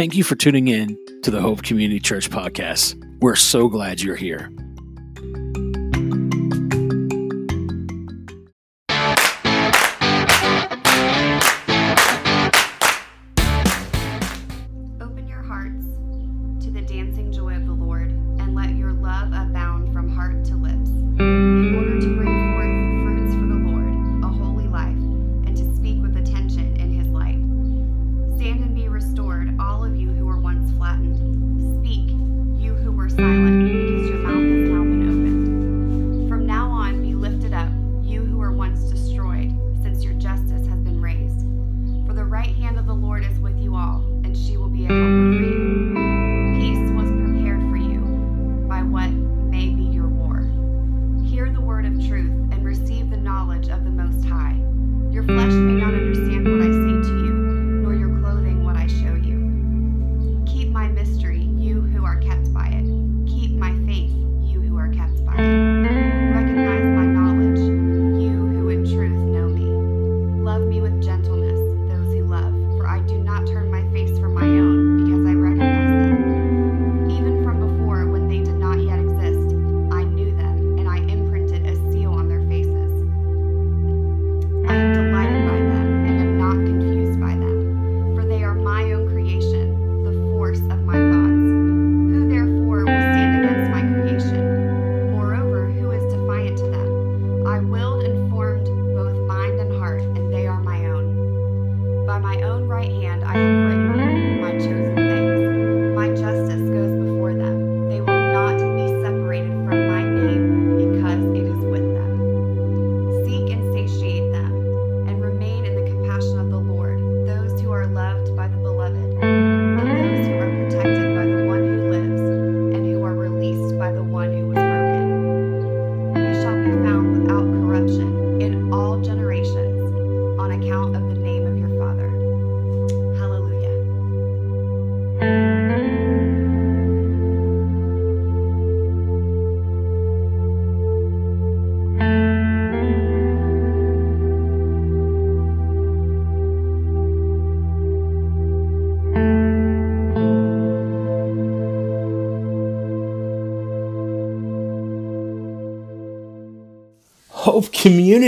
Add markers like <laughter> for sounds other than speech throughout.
Thank you for tuning in to the Hope Community Church podcast. We're so glad you're here. Flesh may not understand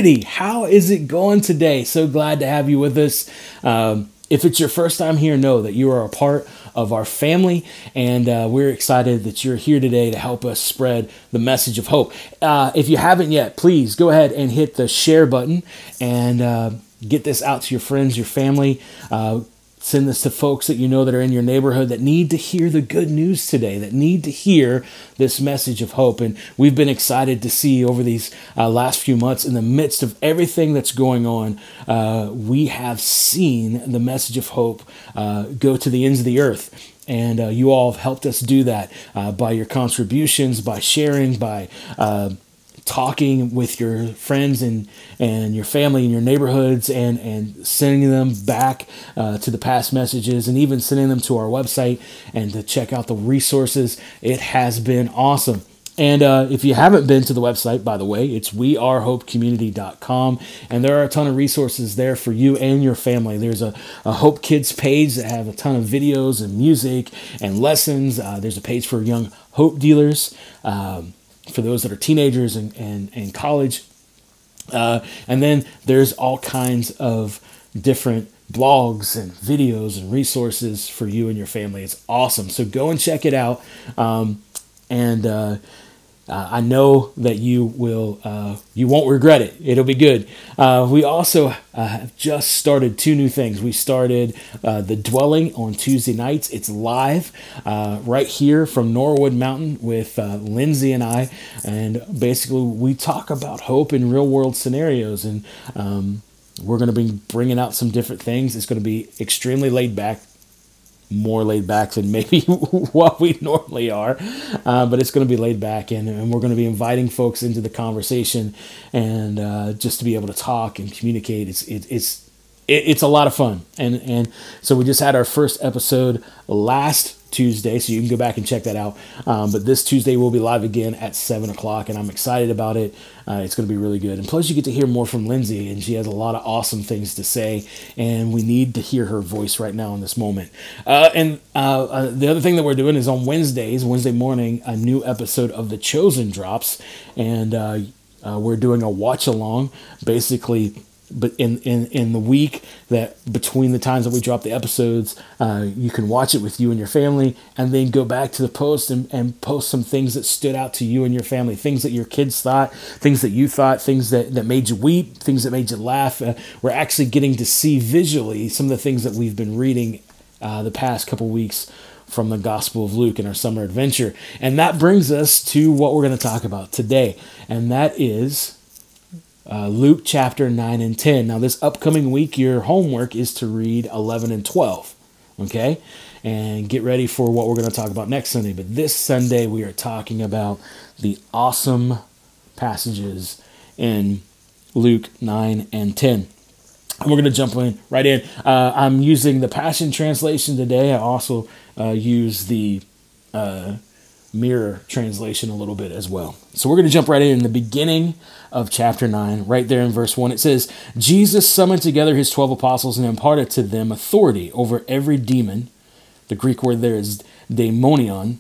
community, how is it going today? So glad to have you with us. Um, if it's your first time here, know that you are a part of our family, and uh, we're excited that you're here today to help us spread the message of hope. Uh, if you haven't yet, please go ahead and hit the share button and uh, get this out to your friends, your family. Send this to folks that you know that are in your neighborhood that need to hear the good news today, that need to hear this message of hope. And we've been excited to see over these uh, last few months, in the midst of everything that's going on, uh, we have seen the message of hope uh, go to the ends of the earth. And uh, you all have helped us do that uh, by your contributions, by sharing, by uh, talking with your friends and, and your family and your neighborhoods and, and sending them back uh, to the past messages and even sending them to our website and to check out the resources. It has been awesome. And uh, if you haven't been to the website, by the way, it's wearehopecommunity.com. And there are a ton of resources there for you and your family. There's a, a Hope Kids page that have a ton of videos and music and lessons. Uh, there's a page for young hope dealers. Um, for those that are teenagers and, and, and college. Uh, and then there's all kinds of different blogs and videos and resources for you and your family. It's awesome. So go and check it out. Um, and uh, uh, I know that you will, uh, you won't regret it. It'll be good. Uh, we also uh, have just started two new things. We started uh, the dwelling on Tuesday nights. It's live uh, right here from Norwood Mountain with Lindsay and I, and basically we talk about hope in real world scenarios. And um, we're going to be bringing out some different things. It's going to be extremely laid back more laid back than maybe <laughs> what we normally are, uh, but it's going to be laid back and, and we're going to be inviting folks into the conversation and uh, just to be able to talk and communicate. It's it, it's it, it's a lot of fun and and so we just had our first episode last Tuesday, so you can go back and check that out. Um, but this Tuesday we'll be live again at seven o'clock, and I'm excited about it. Uh, it's going to be really good, and plus you get to hear more from Lindsay, and she has a lot of awesome things to say, and we need to hear her voice right now in this moment. Uh, and uh, uh the other thing that we're doing is on Wednesdays, Wednesday morning, a new episode of The Chosen drops, and uh, uh, we're doing a watch along, basically but in, in, in the week that between the times that we drop the episodes, uh, you can watch it with you and your family and then go back to the post and, and post some things that stood out to you and your family, things that your kids thought, things that you thought, things that, that made you weep, things that made you laugh. Uh, we're actually getting to see visually some of the things that we've been reading uh, the past couple weeks from the Gospel of Luke in our summer adventure. And that brings us to what we're going to talk about today, and that is uh, Luke chapter 9 and 10. Now, this upcoming week, your homework is to read 11 and 12. Okay? And get ready for what we're going to talk about next Sunday. But this Sunday, we are talking about the awesome passages in Luke 9 and 10. And we're going to jump in right in. Uh, I'm using the Passion Translation today. I also uh, use the uh, mirror translation a little bit as well. So we're going to jump right in in the beginning of chapter 9, right there in verse 1. It says, Jesus summoned together his 12 apostles and imparted to them authority over every demon. The Greek word there is daemonion,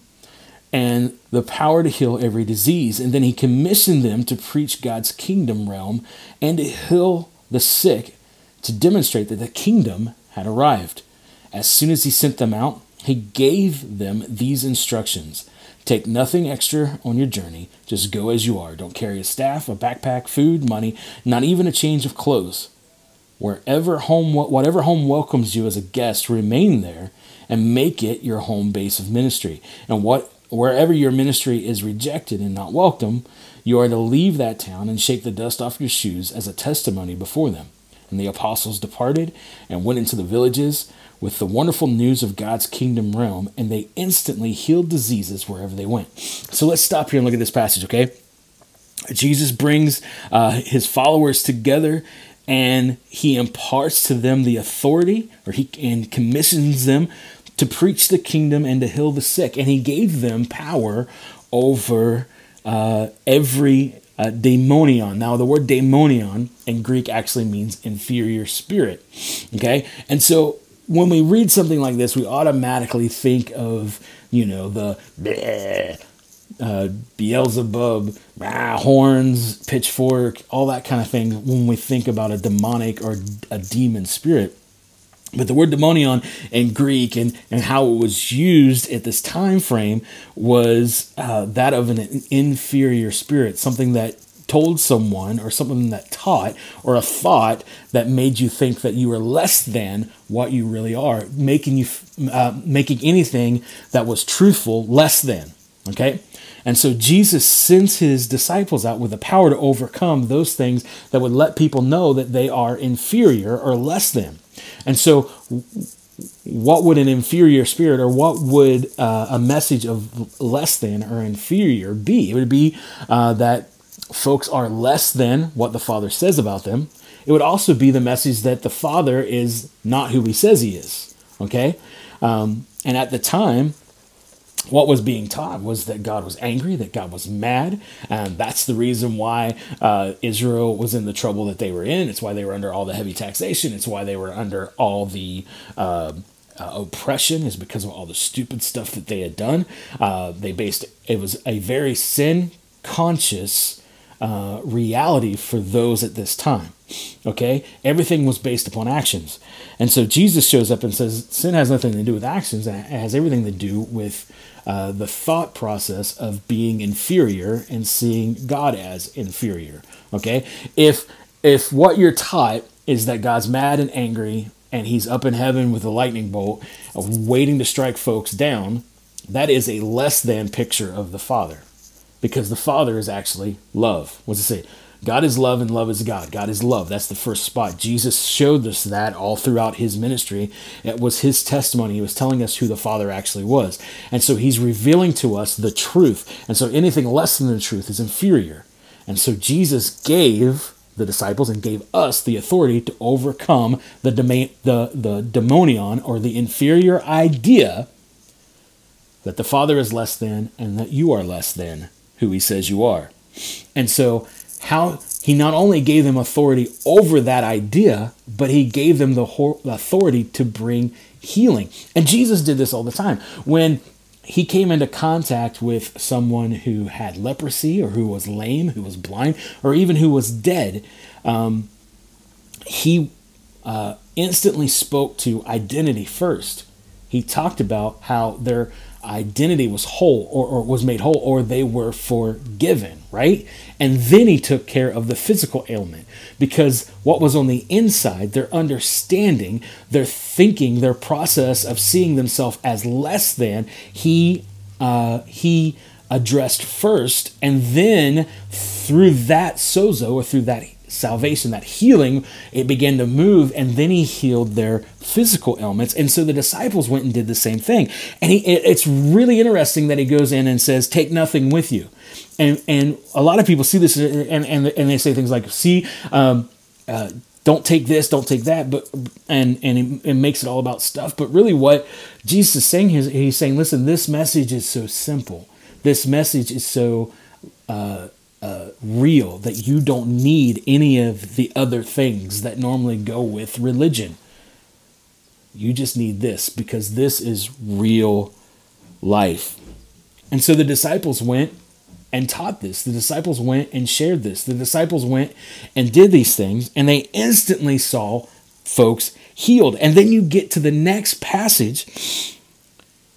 and the power to heal every disease. And then he commissioned them to preach God's kingdom realm and to heal the sick to demonstrate that the kingdom had arrived. As soon as he sent them out, he gave them these instructions Take nothing extra on your journey. Just go as you are. Don't carry a staff, a backpack, food, money, not even a change of clothes. Wherever home, whatever home welcomes you as a guest, remain there and make it your home base of ministry. And what, wherever your ministry is rejected and not welcome, you are to leave that town and shake the dust off your shoes as a testimony before them. And the apostles departed and went into the villages with the wonderful news of God's kingdom realm, and they instantly healed diseases wherever they went. So let's stop here and look at this passage, okay? Jesus brings uh, his followers together and he imparts to them the authority, or he and commissions them to preach the kingdom and to heal the sick. And he gave them power over uh, every uh. Now, the word daimonion in Greek actually means inferior spirit. Okay, and so when we read something like this, we automatically think of, you know, the bleh, uh, Beelzebub, ah, horns, pitchfork, all that kind of thing when we think about a demonic or a demon spirit. But the word demonion in Greek and, and how it was used at this time frame was uh, that of an inferior spirit, something that told someone or something that taught or a thought that made you think that you were less than what you really are, making you uh, making anything that was truthful less than. Okay. And so Jesus sends his disciples out with the power to overcome those things that would let people know that they are inferior or less than. And so, what would an inferior spirit or what would uh, a message of less than or inferior be? It would be uh, that folks are less than what the Father says about them. It would also be the message that the Father is not who he says he is. Okay? Um, and at the time, what was being taught was that God was angry, that God was mad, and that's the reason why uh, Israel was in the trouble that they were in. It's why they were under all the heavy taxation. It's why they were under all the uh, uh, oppression. Is because of all the stupid stuff that they had done. Uh, they based it was a very sin conscious uh, reality for those at this time. Okay? Everything was based upon actions. And so Jesus shows up and says sin has nothing to do with actions, it has everything to do with uh, the thought process of being inferior and seeing God as inferior. Okay? If if what you're taught is that God's mad and angry and he's up in heaven with a lightning bolt waiting to strike folks down, that is a less than picture of the Father because the Father is actually love. What's it say? God is love and love is God. God is love. That's the first spot. Jesus showed us that all throughout his ministry. It was his testimony. He was telling us who the Father actually was. And so he's revealing to us the truth. And so anything less than the truth is inferior. And so Jesus gave the disciples and gave us the authority to overcome the, the, the demonion or the inferior idea that the Father is less than and that you are less than who he says you are. And so, how he not only gave them authority over that idea, but he gave them the authority to bring healing. And Jesus did this all the time. When he came into contact with someone who had leprosy or who was lame, who was blind, or even who was dead, um, he uh, instantly spoke to identity first. He talked about how their identity was whole or, or, was made whole or they were forgiven, right? And then he took care of the physical ailment because what was on the inside, their understanding, their thinking, their process of seeing themselves as less than, he uh, he addressed first, and then through that sozo or through that salvation, that healing, it began to move, and then he healed their physical ailments. And so the disciples went and did the same thing. And he, it's really interesting that he goes in and says, Take nothing with you. And, and a lot of people see this and, and, and they say things like, See, um, uh, don't take this, don't take that, but and and it, it, makes it all about stuff. But really, what Jesus is saying is he's saying, listen, this message is so simple. This message is so uh, uh, real that you don't need any of the other things that normally go with religion. You just need this because this is real life. And so the disciples went and taught this. The disciples went and shared this. The disciples went and did these things, and they instantly saw folks healed. And then you get to the next passage.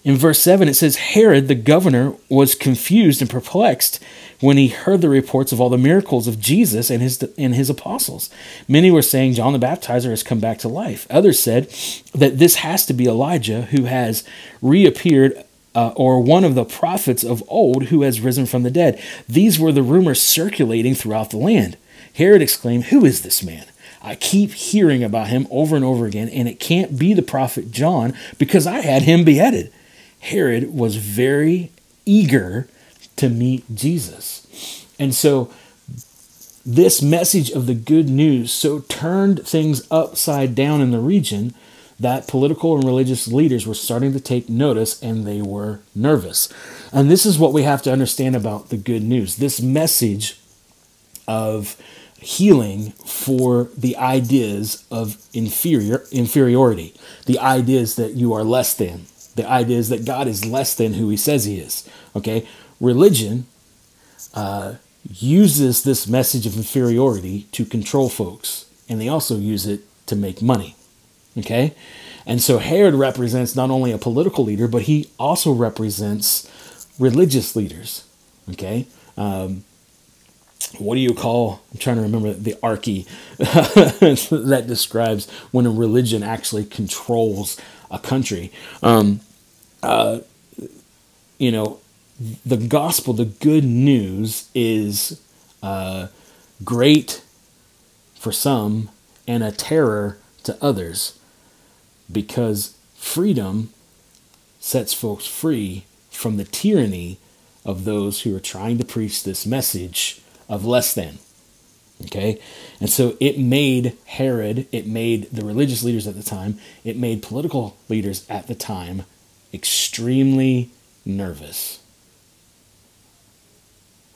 In verse 7, it says Herod the governor was confused and perplexed when he heard the reports of all the miracles of Jesus and his and his apostles. Many were saying John the Baptizer has come back to life. Others said that this has to be Elijah who has reappeared uh, or one of the prophets of old who has risen from the dead. These were the rumors circulating throughout the land. Herod exclaimed, "Who is this man?" I keep hearing about him over and over again, and it can't be the prophet John because I had him beheaded. Herod was very eager to meet Jesus. And so this message of the good news so turned things upside down in the region that political and religious leaders were starting to take notice and they were nervous. And this is what we have to understand about the good news. This message of healing for the ideas of inferior inferiority, the ideas that you are less than, the ideas that God is less than who he says he is. Okay? religion uh, uses this message of inferiority to control folks, and they also use it to make money. Okay? And so Herod represents not only a political leader, but he also represents religious leaders. Okay? Um, what do you call i'm trying to remember the archy <laughs> that describes when a religion actually controls a country um, uh, you know the gospel, the good news, is uh, great for some and a terror to others because freedom sets folks free from the tyranny of those who are trying to preach this message of less than. Okay? And so it made Herod, it made the religious leaders at the time, it made political leaders at the time extremely nervous.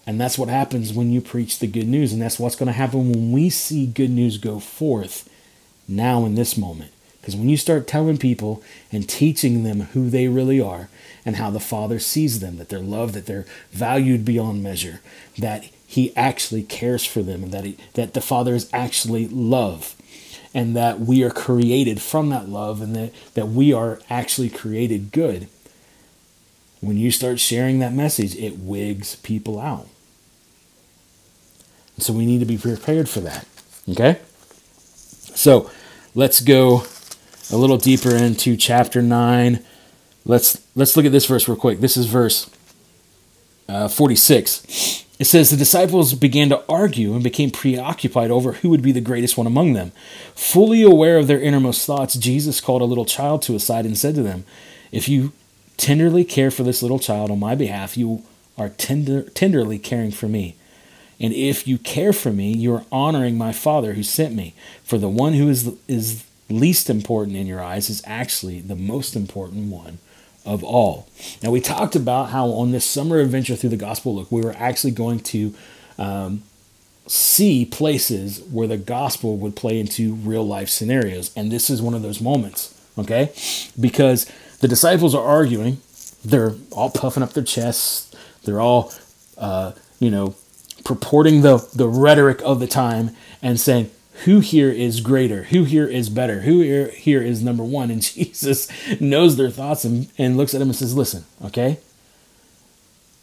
And that's what happens when you preach the good news. And that's what's going to happen when we see good news go forth now in this moment. Because when you start telling people and teaching them who they really are and how the Father sees them, that they're loved, that they're valued beyond measure, that He actually cares for them, and that, he, that the Father is actually love, and that we are created from that love, and that, that we are actually created good. When you start sharing that message, it wigs people out. So we need to be prepared for that. Okay? So let's go a little deeper into chapter 9. Let's let's look at this verse real quick. This is verse uh, 46. It says the disciples began to argue and became preoccupied over who would be the greatest one among them. Fully aware of their innermost thoughts, Jesus called a little child to his side and said to them, "If you tenderly care for this little child on my behalf, you are tender, tenderly caring for me." And if you care for me, you are honoring my Father who sent me. For the one who is, is least important in your eyes is actually the most important one of all. Now, we talked about how on this summer adventure through the Gospel Luke, we were actually going to um, see places where the gospel would play into real life scenarios. And this is one of those moments, okay? Because the disciples are arguing, they're all puffing up their chests, they're all, uh, you know, purporting the, the rhetoric of the time and saying, who here is greater? Who here is better? Who here, is number one? And <laughs> Jesus knows their thoughts and, and looks at them and says, Listen, okay,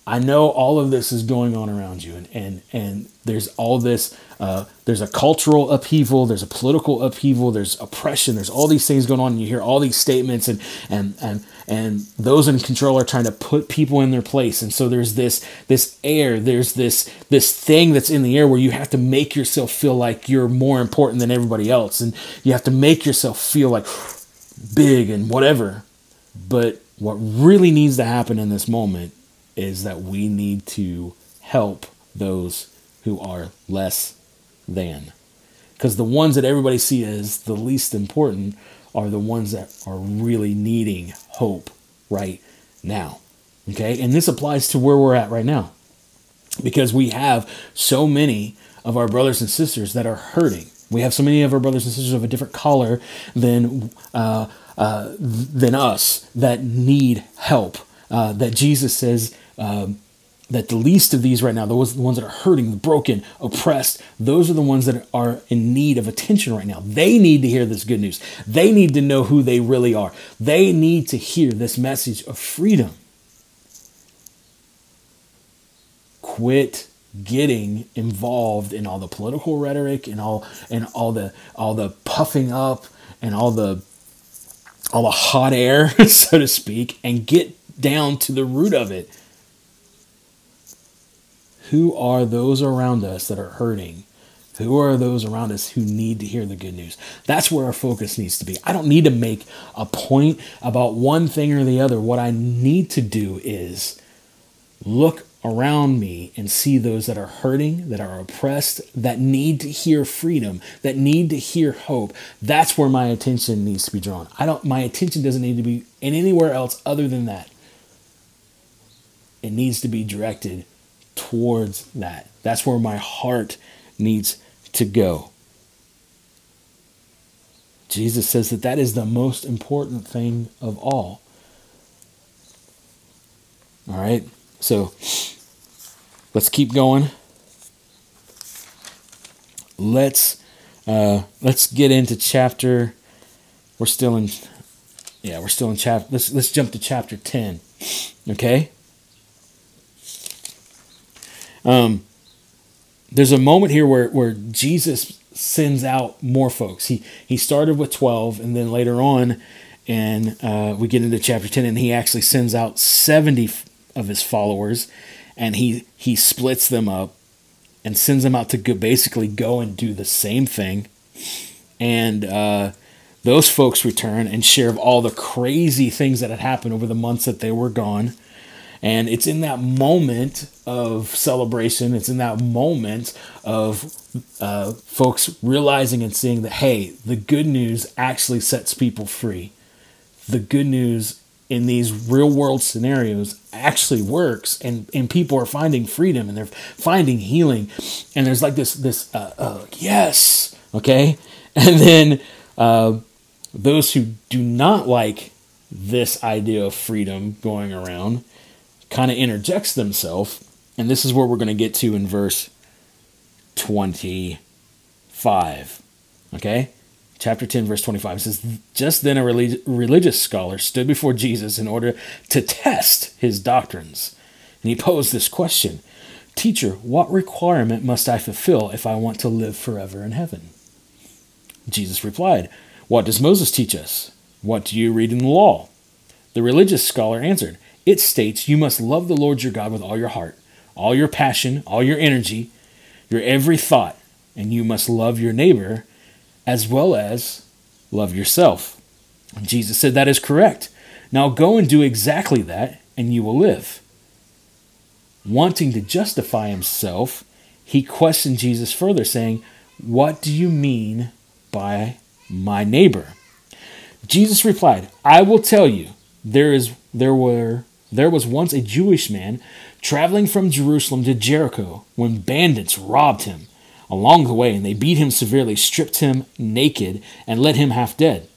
I know all of this is going on around you, and and and there's all this. Uh, there's a cultural upheaval. There's a political upheaval. There's oppression. There's all these things going on, and you hear all these statements, and and and and those in control are trying to put people in their place. And so there's this this air. There's this this thing that's in the air where you have to make yourself feel like you're more important than everybody else, and you have to make yourself feel like big and whatever. But what really needs to happen in this moment is that we need to help those who are less than. Because the ones that everybody sees as the least important are the ones that are really needing hope right now. Okay? And this applies to where we're at right now. Because we have so many of our brothers and sisters that are hurting. We have so many of our brothers and sisters of a different color than uh, uh, than us that need help. Uh, that Jesus says um, that the least of these right now, those the ones that are hurting, broken, oppressed, those are the ones that are in need of attention right now. They need to hear this good news. They need to know who they really are. They need to hear this message of freedom. Quit getting involved in all the political rhetoric and all and all the all the puffing up and all the all the hot air, <laughs> so to speak, and get down to the root of it who are those around us that are hurting? Who are those around us who need to hear the good news? That's where our focus needs to be. I don't need to make a point about one thing or the other. What I need to do is look around me and see those that are hurting, that are oppressed, that need to hear freedom, that need to hear hope. That's where my attention needs to be drawn. I don't my attention doesn't need to be in anywhere else other than that. It needs to be directed towards that. That's where my heart needs to go. Jesus says that that is the most important thing of all. All right, so let's keep going. Let's uh, let's get into chapter. We're still in, yeah, we're still in chapter. Let's let's jump to chapter ten. Okay. Um, there's a moment here where, where Jesus sends out more folks. He he started with 12, and then later on, and uh, we get into chapter 10, and he actually sends out 70 of his followers, and he he splits them up and sends them out to go, basically go and do the same thing. And uh, those folks return and share of all the crazy things that had happened over the months that they were gone. And it's in that moment of celebration, it's in that moment of uh, folks realizing and seeing that, hey, the good news actually sets people free. The good news in these real world scenarios actually works and, and people are finding freedom and they're finding healing and there's like this this uh, uh, yes okay <laughs> and then uh, those who do not like this idea of freedom going around kind of interjects themselves, and this is where we're going to get to in verse 25. Okay? Chapter 10, verse 25 says, Just then a relig- religious scholar stood before Jesus in order to test his doctrines. And he posed this question Teacher, what requirement must I fulfill if I want to live forever in heaven? Jesus replied, What does Moses teach us? What do you read in the law? The religious scholar answered, it states you must love the Lord your God with all your heart, all your passion, all your energy, your every thought, and you must love your neighbor as well as love yourself. Jesus said that is correct. Now go and do exactly that, and you will live. Wanting to justify himself, he questioned Jesus further, saying, What do you mean by my neighbor? Jesus replied, I will tell you there is there were there was once a Jewish man traveling from Jerusalem to Jericho when bandits robbed him along the way, and they beat him severely, stripped him naked, and led him half dead.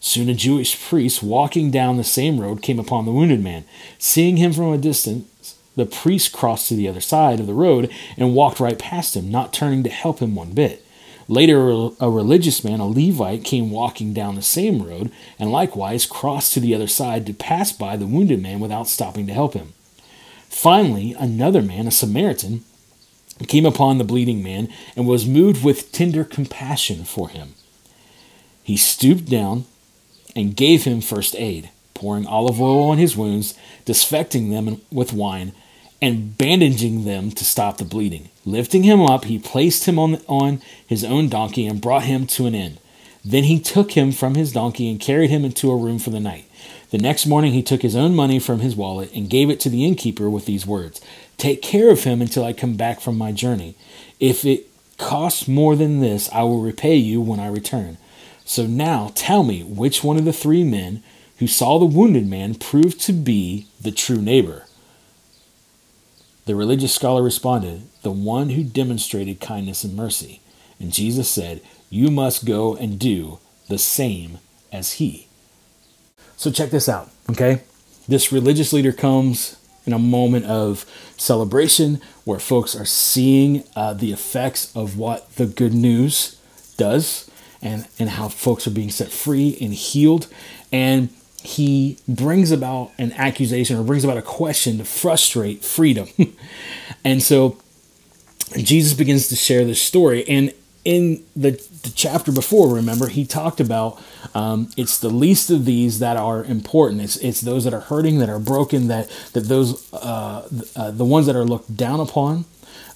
Soon a Jewish priest walking down the same road came upon the wounded man. Seeing him from a distance, the priest crossed to the other side of the road and walked right past him, not turning to help him one bit. Later, a religious man, a Levite, came walking down the same road and likewise crossed to the other side to pass by the wounded man without stopping to help him. Finally, another man, a Samaritan, came upon the bleeding man and was moved with tender compassion for him. He stooped down and gave him first aid, pouring olive oil on his wounds, disinfecting them with wine, and bandaging them to stop the bleeding. Lifting him up, he placed him on, on his own donkey and brought him to an inn. Then he took him from his donkey and carried him into a room for the night. The next morning he took his own money from his wallet and gave it to the innkeeper with these words Take care of him until I come back from my journey. If it costs more than this, I will repay you when I return. So now tell me which one of the three men who saw the wounded man proved to be the true neighbor. The religious scholar responded, The one who demonstrated kindness and mercy. And Jesus said, You must go and do the same as he. So check this out, okay? This religious leader comes in a moment of celebration where folks are seeing uh, the effects of what the good news does and, and how folks are being set free and healed. And he brings about an accusation or brings about a question to frustrate freedom. <laughs> and so Jesus begins to share this story. And in the, the chapter before, remember, he talked about um, it's the least of these that are important. It's, it's those that are hurting, that are broken, that, that those, uh, uh, the ones that are looked down upon,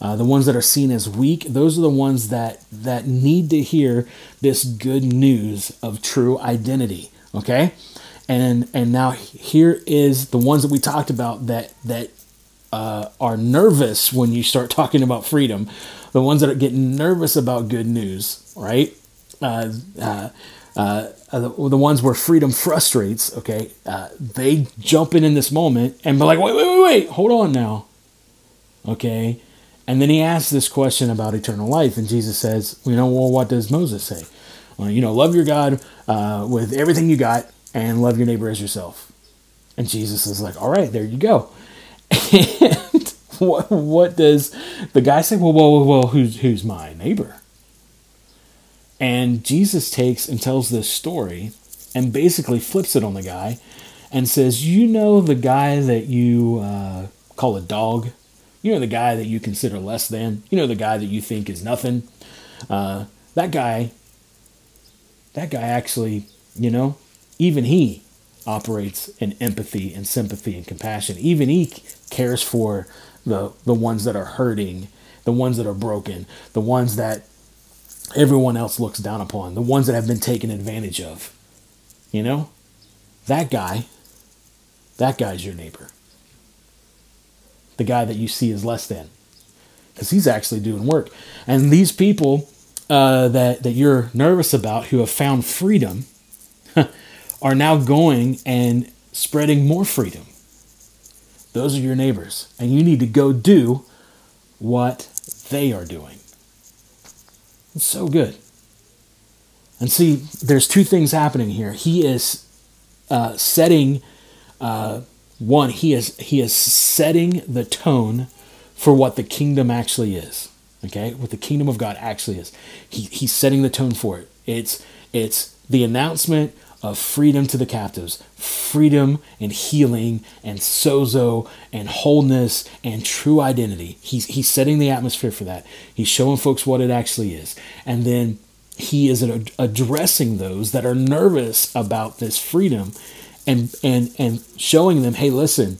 uh, the ones that are seen as weak, those are the ones that, that need to hear this good news of true identity. Okay? And, and now here is the ones that we talked about that, that uh, are nervous when you start <laughs> talking about freedom the ones that are getting nervous about good news, right? Uh, uh, uh, the, the, ones where freedom frustrates, okay, uh, they jump in in this moment and be like, wait, wait, wait, wait, hold on now, okay? And then he asks this question about eternal life, and Jesus says, you know, well, what does Moses say? Well, you know, love your God uh, with everything you got and love your neighbor as yourself. And Jesus is like, all right, there you go. <laughs> and what, what does the guy say? Well, well, well, who's who's my neighbor? And Jesus takes and tells this story and basically flips it on the guy and says, You know the guy that you uh, call a dog? You know the guy that you consider less than? You know the guy that you think is nothing? Uh, that guy, that guy actually, you know, even he operates in empathy and sympathy and compassion. Even he cares for the the ones that are hurting, the ones that are broken, the ones that everyone else looks down upon, the ones that have been taken advantage of. You know? That guy, that guy's your neighbor. The guy that you see is less than. Because he's actually doing work. And these people uh, that, that you're nervous about who have found freedom <laughs> are now going and spreading more freedom. Those are your neighbors. And you need to go do what they are doing. It's so good. And see, there's two things happening here. He is uh, setting uh, one. He is he is setting the tone for what the kingdom actually is. Okay, what the kingdom of God actually is. He, he's setting the tone for it. It's it's the announcement of freedom to the captives, freedom and healing and sozo and wholeness and true identity. He's, he's setting the atmosphere for that. He's showing folks what it actually is. And then he is addressing those that are nervous about this freedom and, and, and showing them, hey, listen,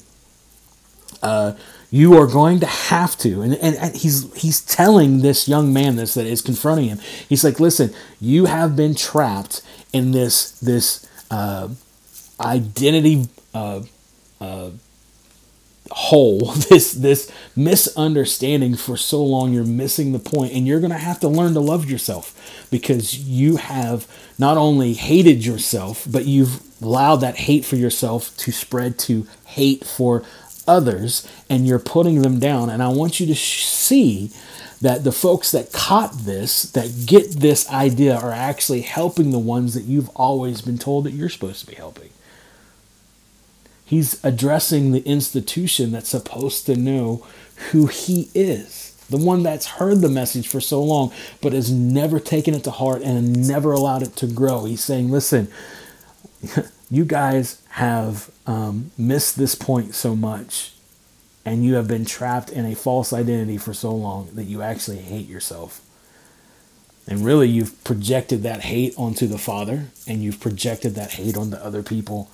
uh, you are going to have to and, and, he's he's telling this young man this that is confronting him he's like listen you have been trapped in this this uh, identity uh, uh, hole, <laughs> this this misunderstanding for so long. You're missing the point, and you're going to have to learn to love yourself because you have not only hated yourself, but you've allowed that hate for yourself to spread to hate for others and you're putting them down. And I want you to sh- see that the folks that caught this, that get this idea, are actually helping the ones that you've always been told that you're supposed to be helping. He's addressing the institution that's supposed to know who he is. The one that's heard the message for so long, but has never taken it to heart and never allowed it to grow. He's saying, listen, <laughs> you guys have um, missed this point so much, and you have been trapped in a false identity for so long that you actually hate yourself. And really, you've projected that hate onto the Father, and you've projected that hate onto other people,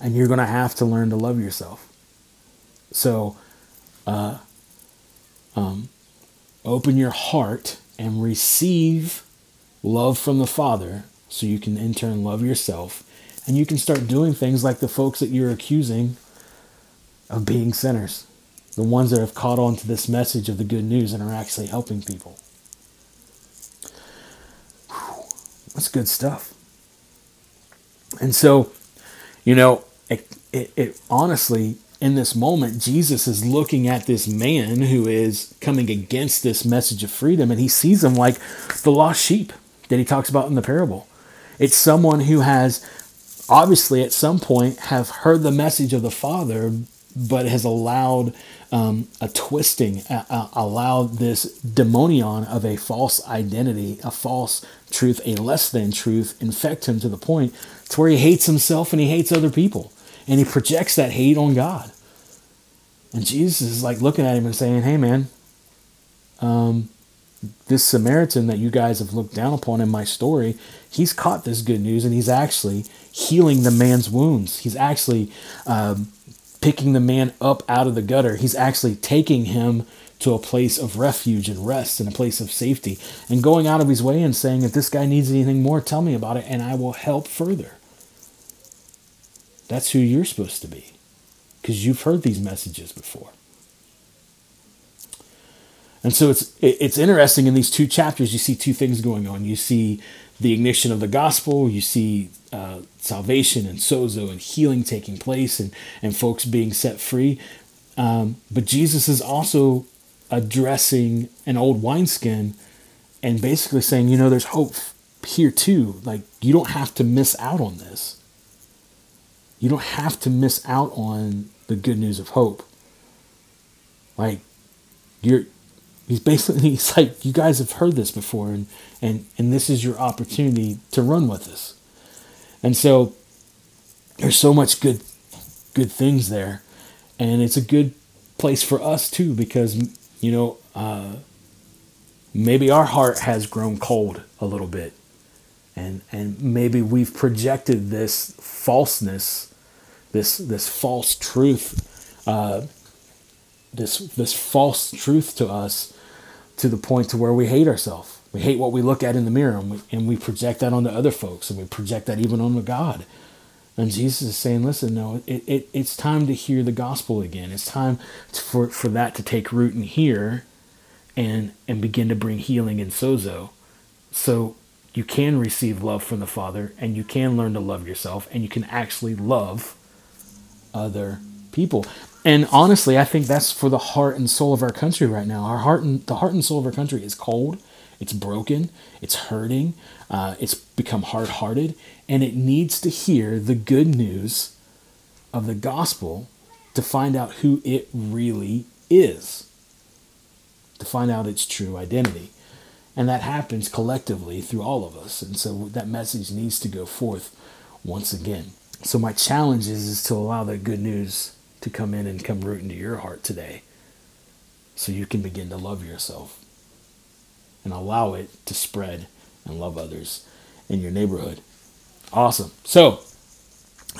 and you're going to have to learn to love yourself. So, uh, um, open your heart and receive love from the Father so you can in turn love yourself and you can start doing things like the folks that you're accusing of being sinners, the ones that have caught on to this message of the good news and are actually helping people. Whew, that's good stuff. And so, you know, it, it, it honestly, in this moment, Jesus is looking at this man who is coming against this message of freedom, and he sees him like the lost sheep that he talks about in the parable. It's someone who has obviously at some point have heard the message of the Father, but has allowed um, a twisting, uh, allowed this demonion of a false identity, a false truth, a less than truth, infect him to the point to where he hates himself and he hates other people, and he projects that hate on God. And Jesus is like looking at him and saying, "Hey, man, um, this Samaritan that you guys have looked down upon in my story, he's caught this good news and he's actually healing the man's wounds. He's actually um, picking the man up out of the gutter. He's actually taking him to a place of refuge and rest and a place of safety and going out of his way and saying, if this guy needs anything more, tell me about it and I will help further. That's who you're supposed to be because you've heard these messages before. And so it's it's interesting in these two chapters. You see two things going on. You see the ignition of the gospel. You see uh, salvation and sozo and healing taking place, and and folks being set free. Um, but Jesus is also addressing an old wineskin and basically saying, you know, there's hope here too. Like you don't have to miss out on this. You don't have to miss out on the good news of hope. Like you're he's basically <laughs> he's like you guys have heard this before and and and this is your opportunity to run with this and so there's so much good good things there. And it's a good place for us too because you know uh, maybe our heart has grown cold a little bit. And and maybe we've projected this falseness this this false truth uh, this this false truth to us to the point to where we hate ourselves. We hate what we look at in the mirror, and we, and we project that onto other folks, and we project that even onto God. And Jesus is saying, listen, no, it, it, it's time to hear the gospel again. It's time for, for that to take root in here and, and begin to bring healing and sozo. So you can receive love from the Father and you can learn to love yourself and you can actually love other people. And honestly, I think that's for the heart and soul of our country right now. Our heart and the heart and soul of our country is cold, it's broken, it's hurting, uh, it's become hard-hearted, and it needs to hear the good news of the gospel to find out who it really is, to find out its true identity. And that happens collectively through all of us. And so that message needs to go forth once again. So my challenge is, is to allow that good news to come in and come root into your heart today so you can begin to love yourself and allow it to spread and love others in your neighborhood. Awesome. So,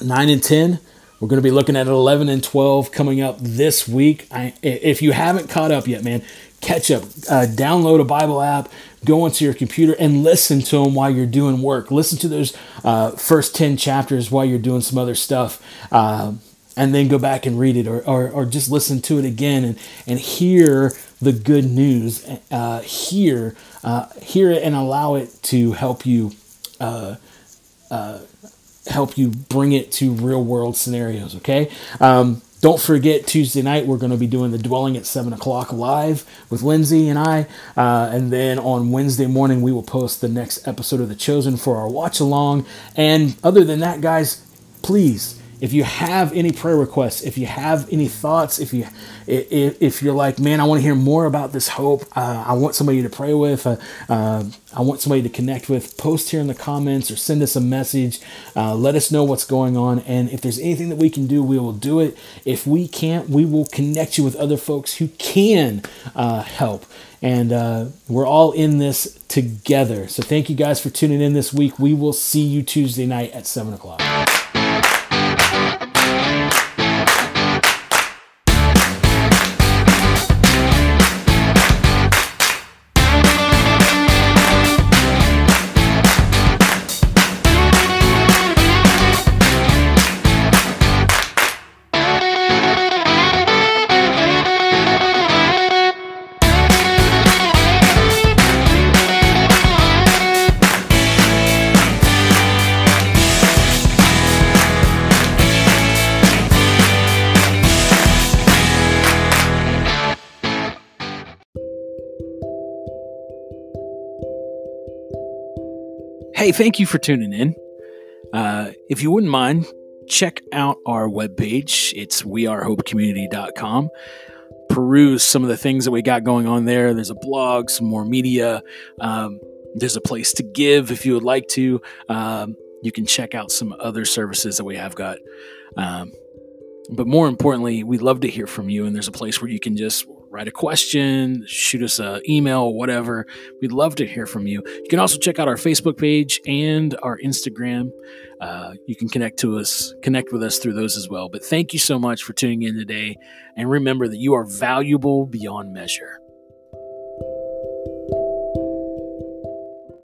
9 and 10, we're going to be looking at 11 and 12 coming up this week. I, if you haven't caught up yet, man, catch up. Uh, download a Bible app, go onto your computer, and listen to them while you're doing work. Listen to those uh, first 10 chapters while you're doing some other stuff. Uh, and then go back and read it or, or, or just listen to it again and, and hear the good news, uh, hear, uh, hear it and allow it to help you uh, uh help you bring it to real world scenarios. Okay. Um, don't forget Tuesday night we're going to be doing the dwelling at seven o'clock live with Lindsay and I, uh, and then on Wednesday morning we will post the next episode of The Chosen for our watch along. And other than that, guys, please if you have any prayer requests, if you have any thoughts, if you if, if you're like, man, I want to hear more about this hope, uh, I want somebody to pray with, uh, uh, I want somebody to connect with, post here in the comments or send us a message. Uh, let us know what's going on, and if there's anything that we can do, we will do it. If we can't, we will connect you with other folks who can uh, help. And uh, we're all in this together. So thank you guys for tuning in this week. We will see you Tuesday night at 7 o'clock. Hey, thank you for tuning in. Uh, if you wouldn't mind, check out our webpage. It's wearehopecommunity.com. Peruse some of the things that we got going on there. There's a blog, some more media. Um, there's a place to give if you would like to. Um, you can check out some other services that we have got. Um, but more importantly, we'd love to hear from you. And there's a place where you can just write a question, shoot us an email, whatever. We'd love to hear from you. You can also check out our Facebook page and our Instagram. Uh, you can connect to us, connect with us through those as well. But thank you so much for tuning in today. And remember that you are valuable beyond measure.